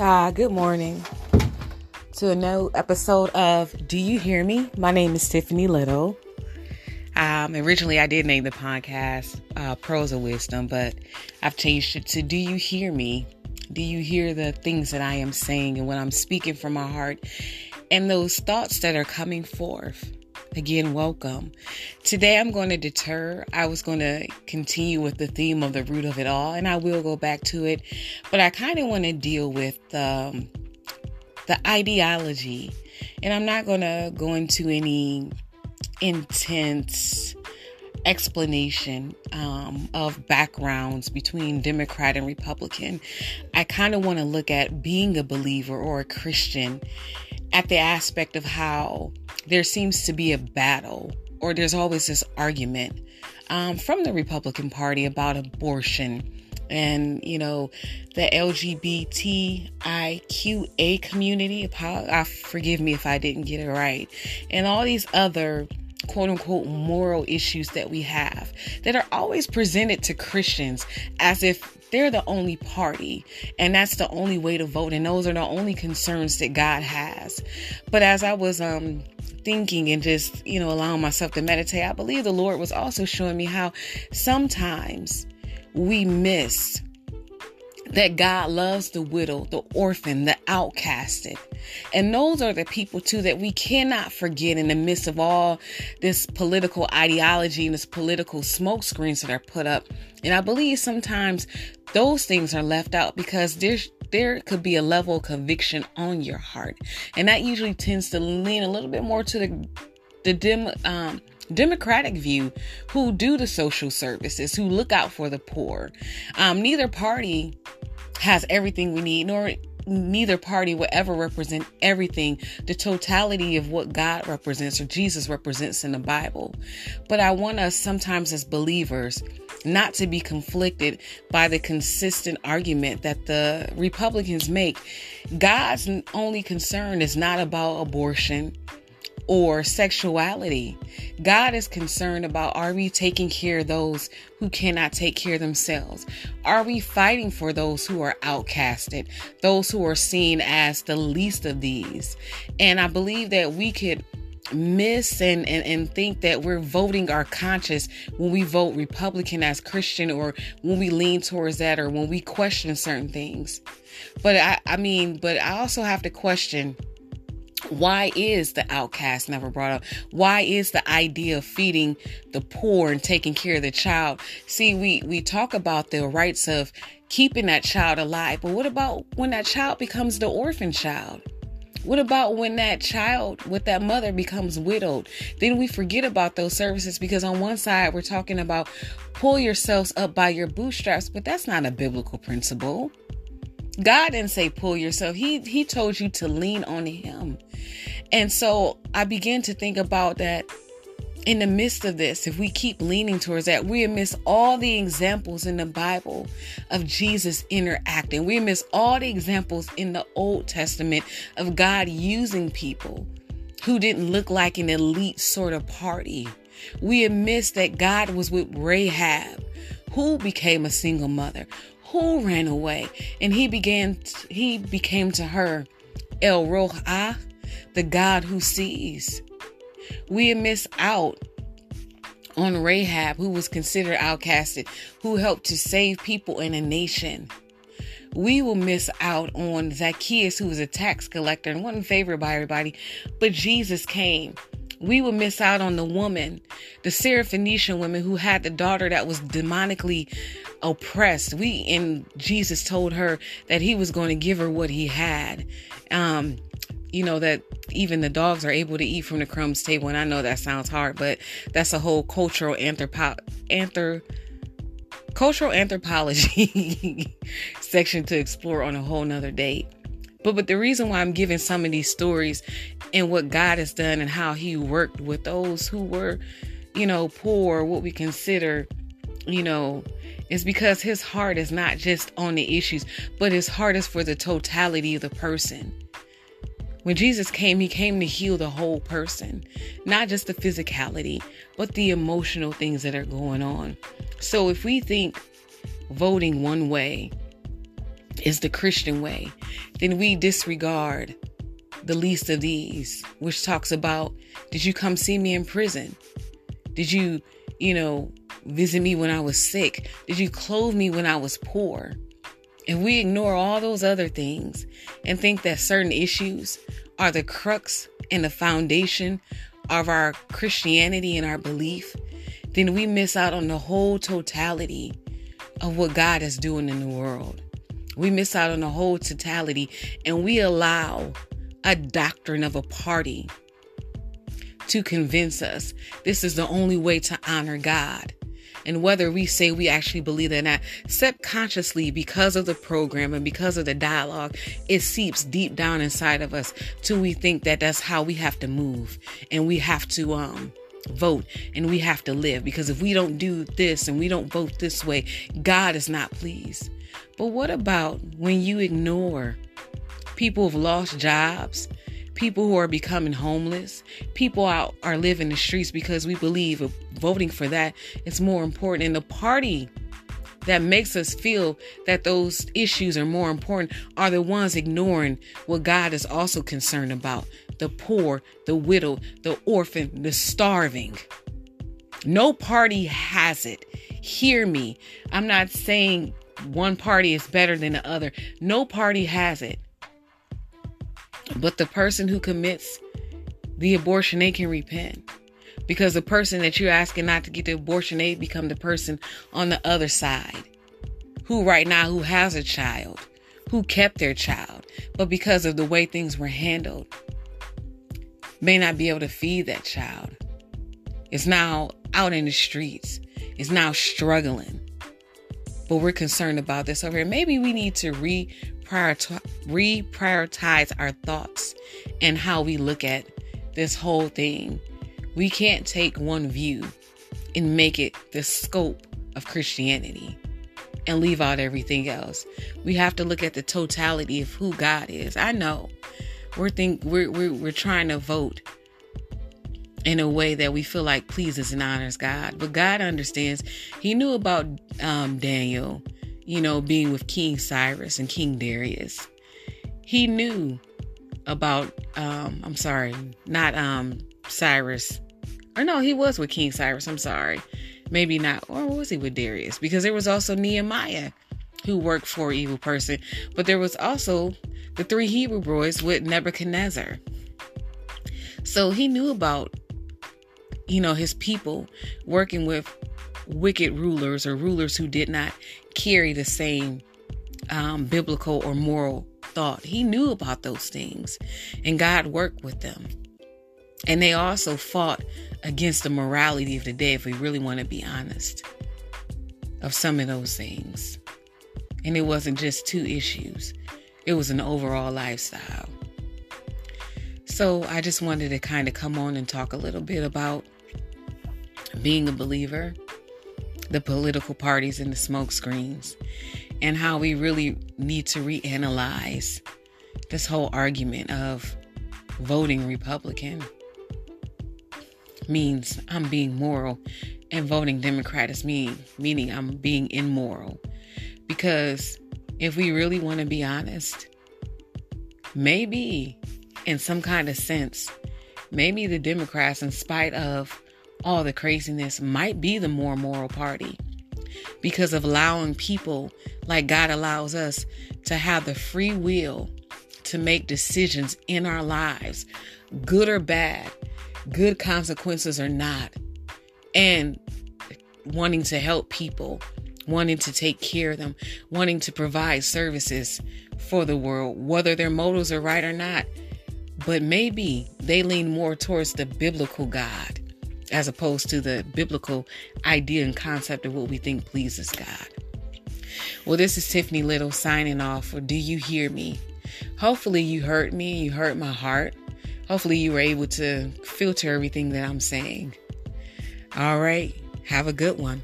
Uh, good morning to a new episode of Do You Hear Me? My name is Tiffany Little. Um, originally, I did name the podcast uh, Pearls of Wisdom, but I've changed it to Do You Hear Me? Do you hear the things that I am saying and when I'm speaking from my heart and those thoughts that are coming forth? Again, welcome. Today I'm going to deter. I was going to continue with the theme of the root of it all, and I will go back to it, but I kind of want to deal with um, the ideology. And I'm not going to go into any intense explanation um, of backgrounds between Democrat and Republican. I kind of want to look at being a believer or a Christian at the aspect of how there seems to be a battle or there's always this argument um, from the Republican Party about abortion and you know the LGBTIQA community. I forgive me if I didn't get it right, and all these other quote unquote moral issues that we have that are always presented to Christians as if they're the only party and that's the only way to vote and those are the only concerns that God has. But as I was um thinking and just, you know, allowing myself to meditate, I believe the Lord was also showing me how sometimes we miss that God loves the widow, the orphan, the outcasted. And those are the people too that we cannot forget in the midst of all this political ideology and this political smoke screens that are put up. And I believe sometimes those things are left out because there's there could be a level of conviction on your heart. And that usually tends to lean a little bit more to the the dem, um, democratic view who do the social services, who look out for the poor. Um, neither party has everything we need, nor neither party will ever represent everything, the totality of what God represents or Jesus represents in the Bible. But I want us sometimes as believers not to be conflicted by the consistent argument that the Republicans make. God's only concern is not about abortion or sexuality. God is concerned about are we taking care of those who cannot take care of themselves? Are we fighting for those who are outcasted, those who are seen as the least of these? And I believe that we could miss and, and, and think that we're voting our conscience when we vote Republican as Christian or when we lean towards that or when we question certain things. But I, I mean, but I also have to question why is the outcast never brought up? Why is the idea of feeding the poor and taking care of the child? See, we, we talk about the rights of keeping that child alive, but what about when that child becomes the orphan child? What about when that child with that mother becomes widowed? Then we forget about those services because on one side we're talking about pull yourselves up by your bootstraps, but that's not a biblical principle. God didn't say pull yourself. He he told you to lean on him. And so I began to think about that in the midst of this, if we keep leaning towards that, we miss all the examples in the Bible of Jesus interacting. We miss all the examples in the Old Testament of God using people who didn't look like an elite sort of party. We miss that God was with Rahab, who became a single mother, who ran away, and he began he became to her El Roi, the God who sees. We miss out on Rahab, who was considered outcasted, who helped to save people in a nation. We will miss out on Zacchaeus, who was a tax collector and wasn't favored by everybody, but Jesus came we will miss out on the woman, the Syrophoenician woman who had the daughter that was demonically oppressed. We and Jesus told her that he was going to give her what he had. Um, you know that even the dogs are able to eat from the crumbs table, and I know that sounds hard, but that's a whole cultural anthropo anthrop cultural anthropology section to explore on a whole nother date. But but the reason why I'm giving some of these stories and what God has done and how He worked with those who were, you know, poor, what we consider, you know, is because His heart is not just on the issues, but His heart is for the totality of the person. When Jesus came, He came to heal the whole person, not just the physicality, but the emotional things that are going on. So if we think voting one way is the Christian way, then we disregard the least of these, which talks about did you come see me in prison? Did you, you know, visit me when I was sick? Did you clothe me when I was poor? If we ignore all those other things and think that certain issues are the crux and the foundation of our Christianity and our belief, then we miss out on the whole totality of what God is doing in the world. We miss out on the whole totality and we allow a doctrine of a party to convince us this is the only way to honor God. And whether we say we actually believe that or not, subconsciously, because of the program and because of the dialogue, it seeps deep down inside of us till we think that that's how we have to move and we have to um, vote and we have to live. Because if we don't do this and we don't vote this way, God is not pleased. But what about when you ignore people who've lost jobs, people who are becoming homeless, people out are living the streets because we believe voting for that is more important. And the party that makes us feel that those issues are more important are the ones ignoring what God is also concerned about the poor, the widow, the orphan, the starving. No party has it. Hear me. I'm not saying one party is better than the other. No party has it. But the person who commits the abortion, they can repent. Because the person that you're asking not to get the abortion, they become the person on the other side. Who right now who has a child, who kept their child, but because of the way things were handled, may not be able to feed that child. It's now out in the streets, It's now struggling but we're concerned about this over here. Maybe we need to reprioritize, our thoughts and how we look at this whole thing. We can't take one view and make it the scope of Christianity and leave out everything else. We have to look at the totality of who God is. I know we're think we're we're, we're trying to vote in a way that we feel like pleases and honors God. But God understands. He knew about um, Daniel, you know, being with King Cyrus and King Darius. He knew about, um, I'm sorry, not um, Cyrus. Or no, he was with King Cyrus. I'm sorry. Maybe not. Or was he with Darius? Because there was also Nehemiah who worked for evil person. But there was also the three Hebrew boys with Nebuchadnezzar. So he knew about you know, his people working with wicked rulers or rulers who did not carry the same um, biblical or moral thought. He knew about those things, and God worked with them. And they also fought against the morality of the day, if we really want to be honest, of some of those things. And it wasn't just two issues, it was an overall lifestyle. So I just wanted to kind of come on and talk a little bit about being a believer, the political parties and the smoke screens, and how we really need to reanalyze this whole argument of voting Republican means I'm being moral and voting Democrat is me meaning I'm being immoral. Because if we really want to be honest, maybe in some kind of sense, maybe the Democrats, in spite of all the craziness might be the more moral party because of allowing people like God allows us to have the free will to make decisions in our lives, good or bad, good consequences or not, and wanting to help people, wanting to take care of them, wanting to provide services for the world, whether their motives are right or not. But maybe they lean more towards the biblical God as opposed to the biblical idea and concept of what we think pleases God. Well, this is Tiffany Little signing off for Do You Hear Me? Hopefully, you heard me, you heard my heart. Hopefully, you were able to filter everything that I'm saying. All right, have a good one.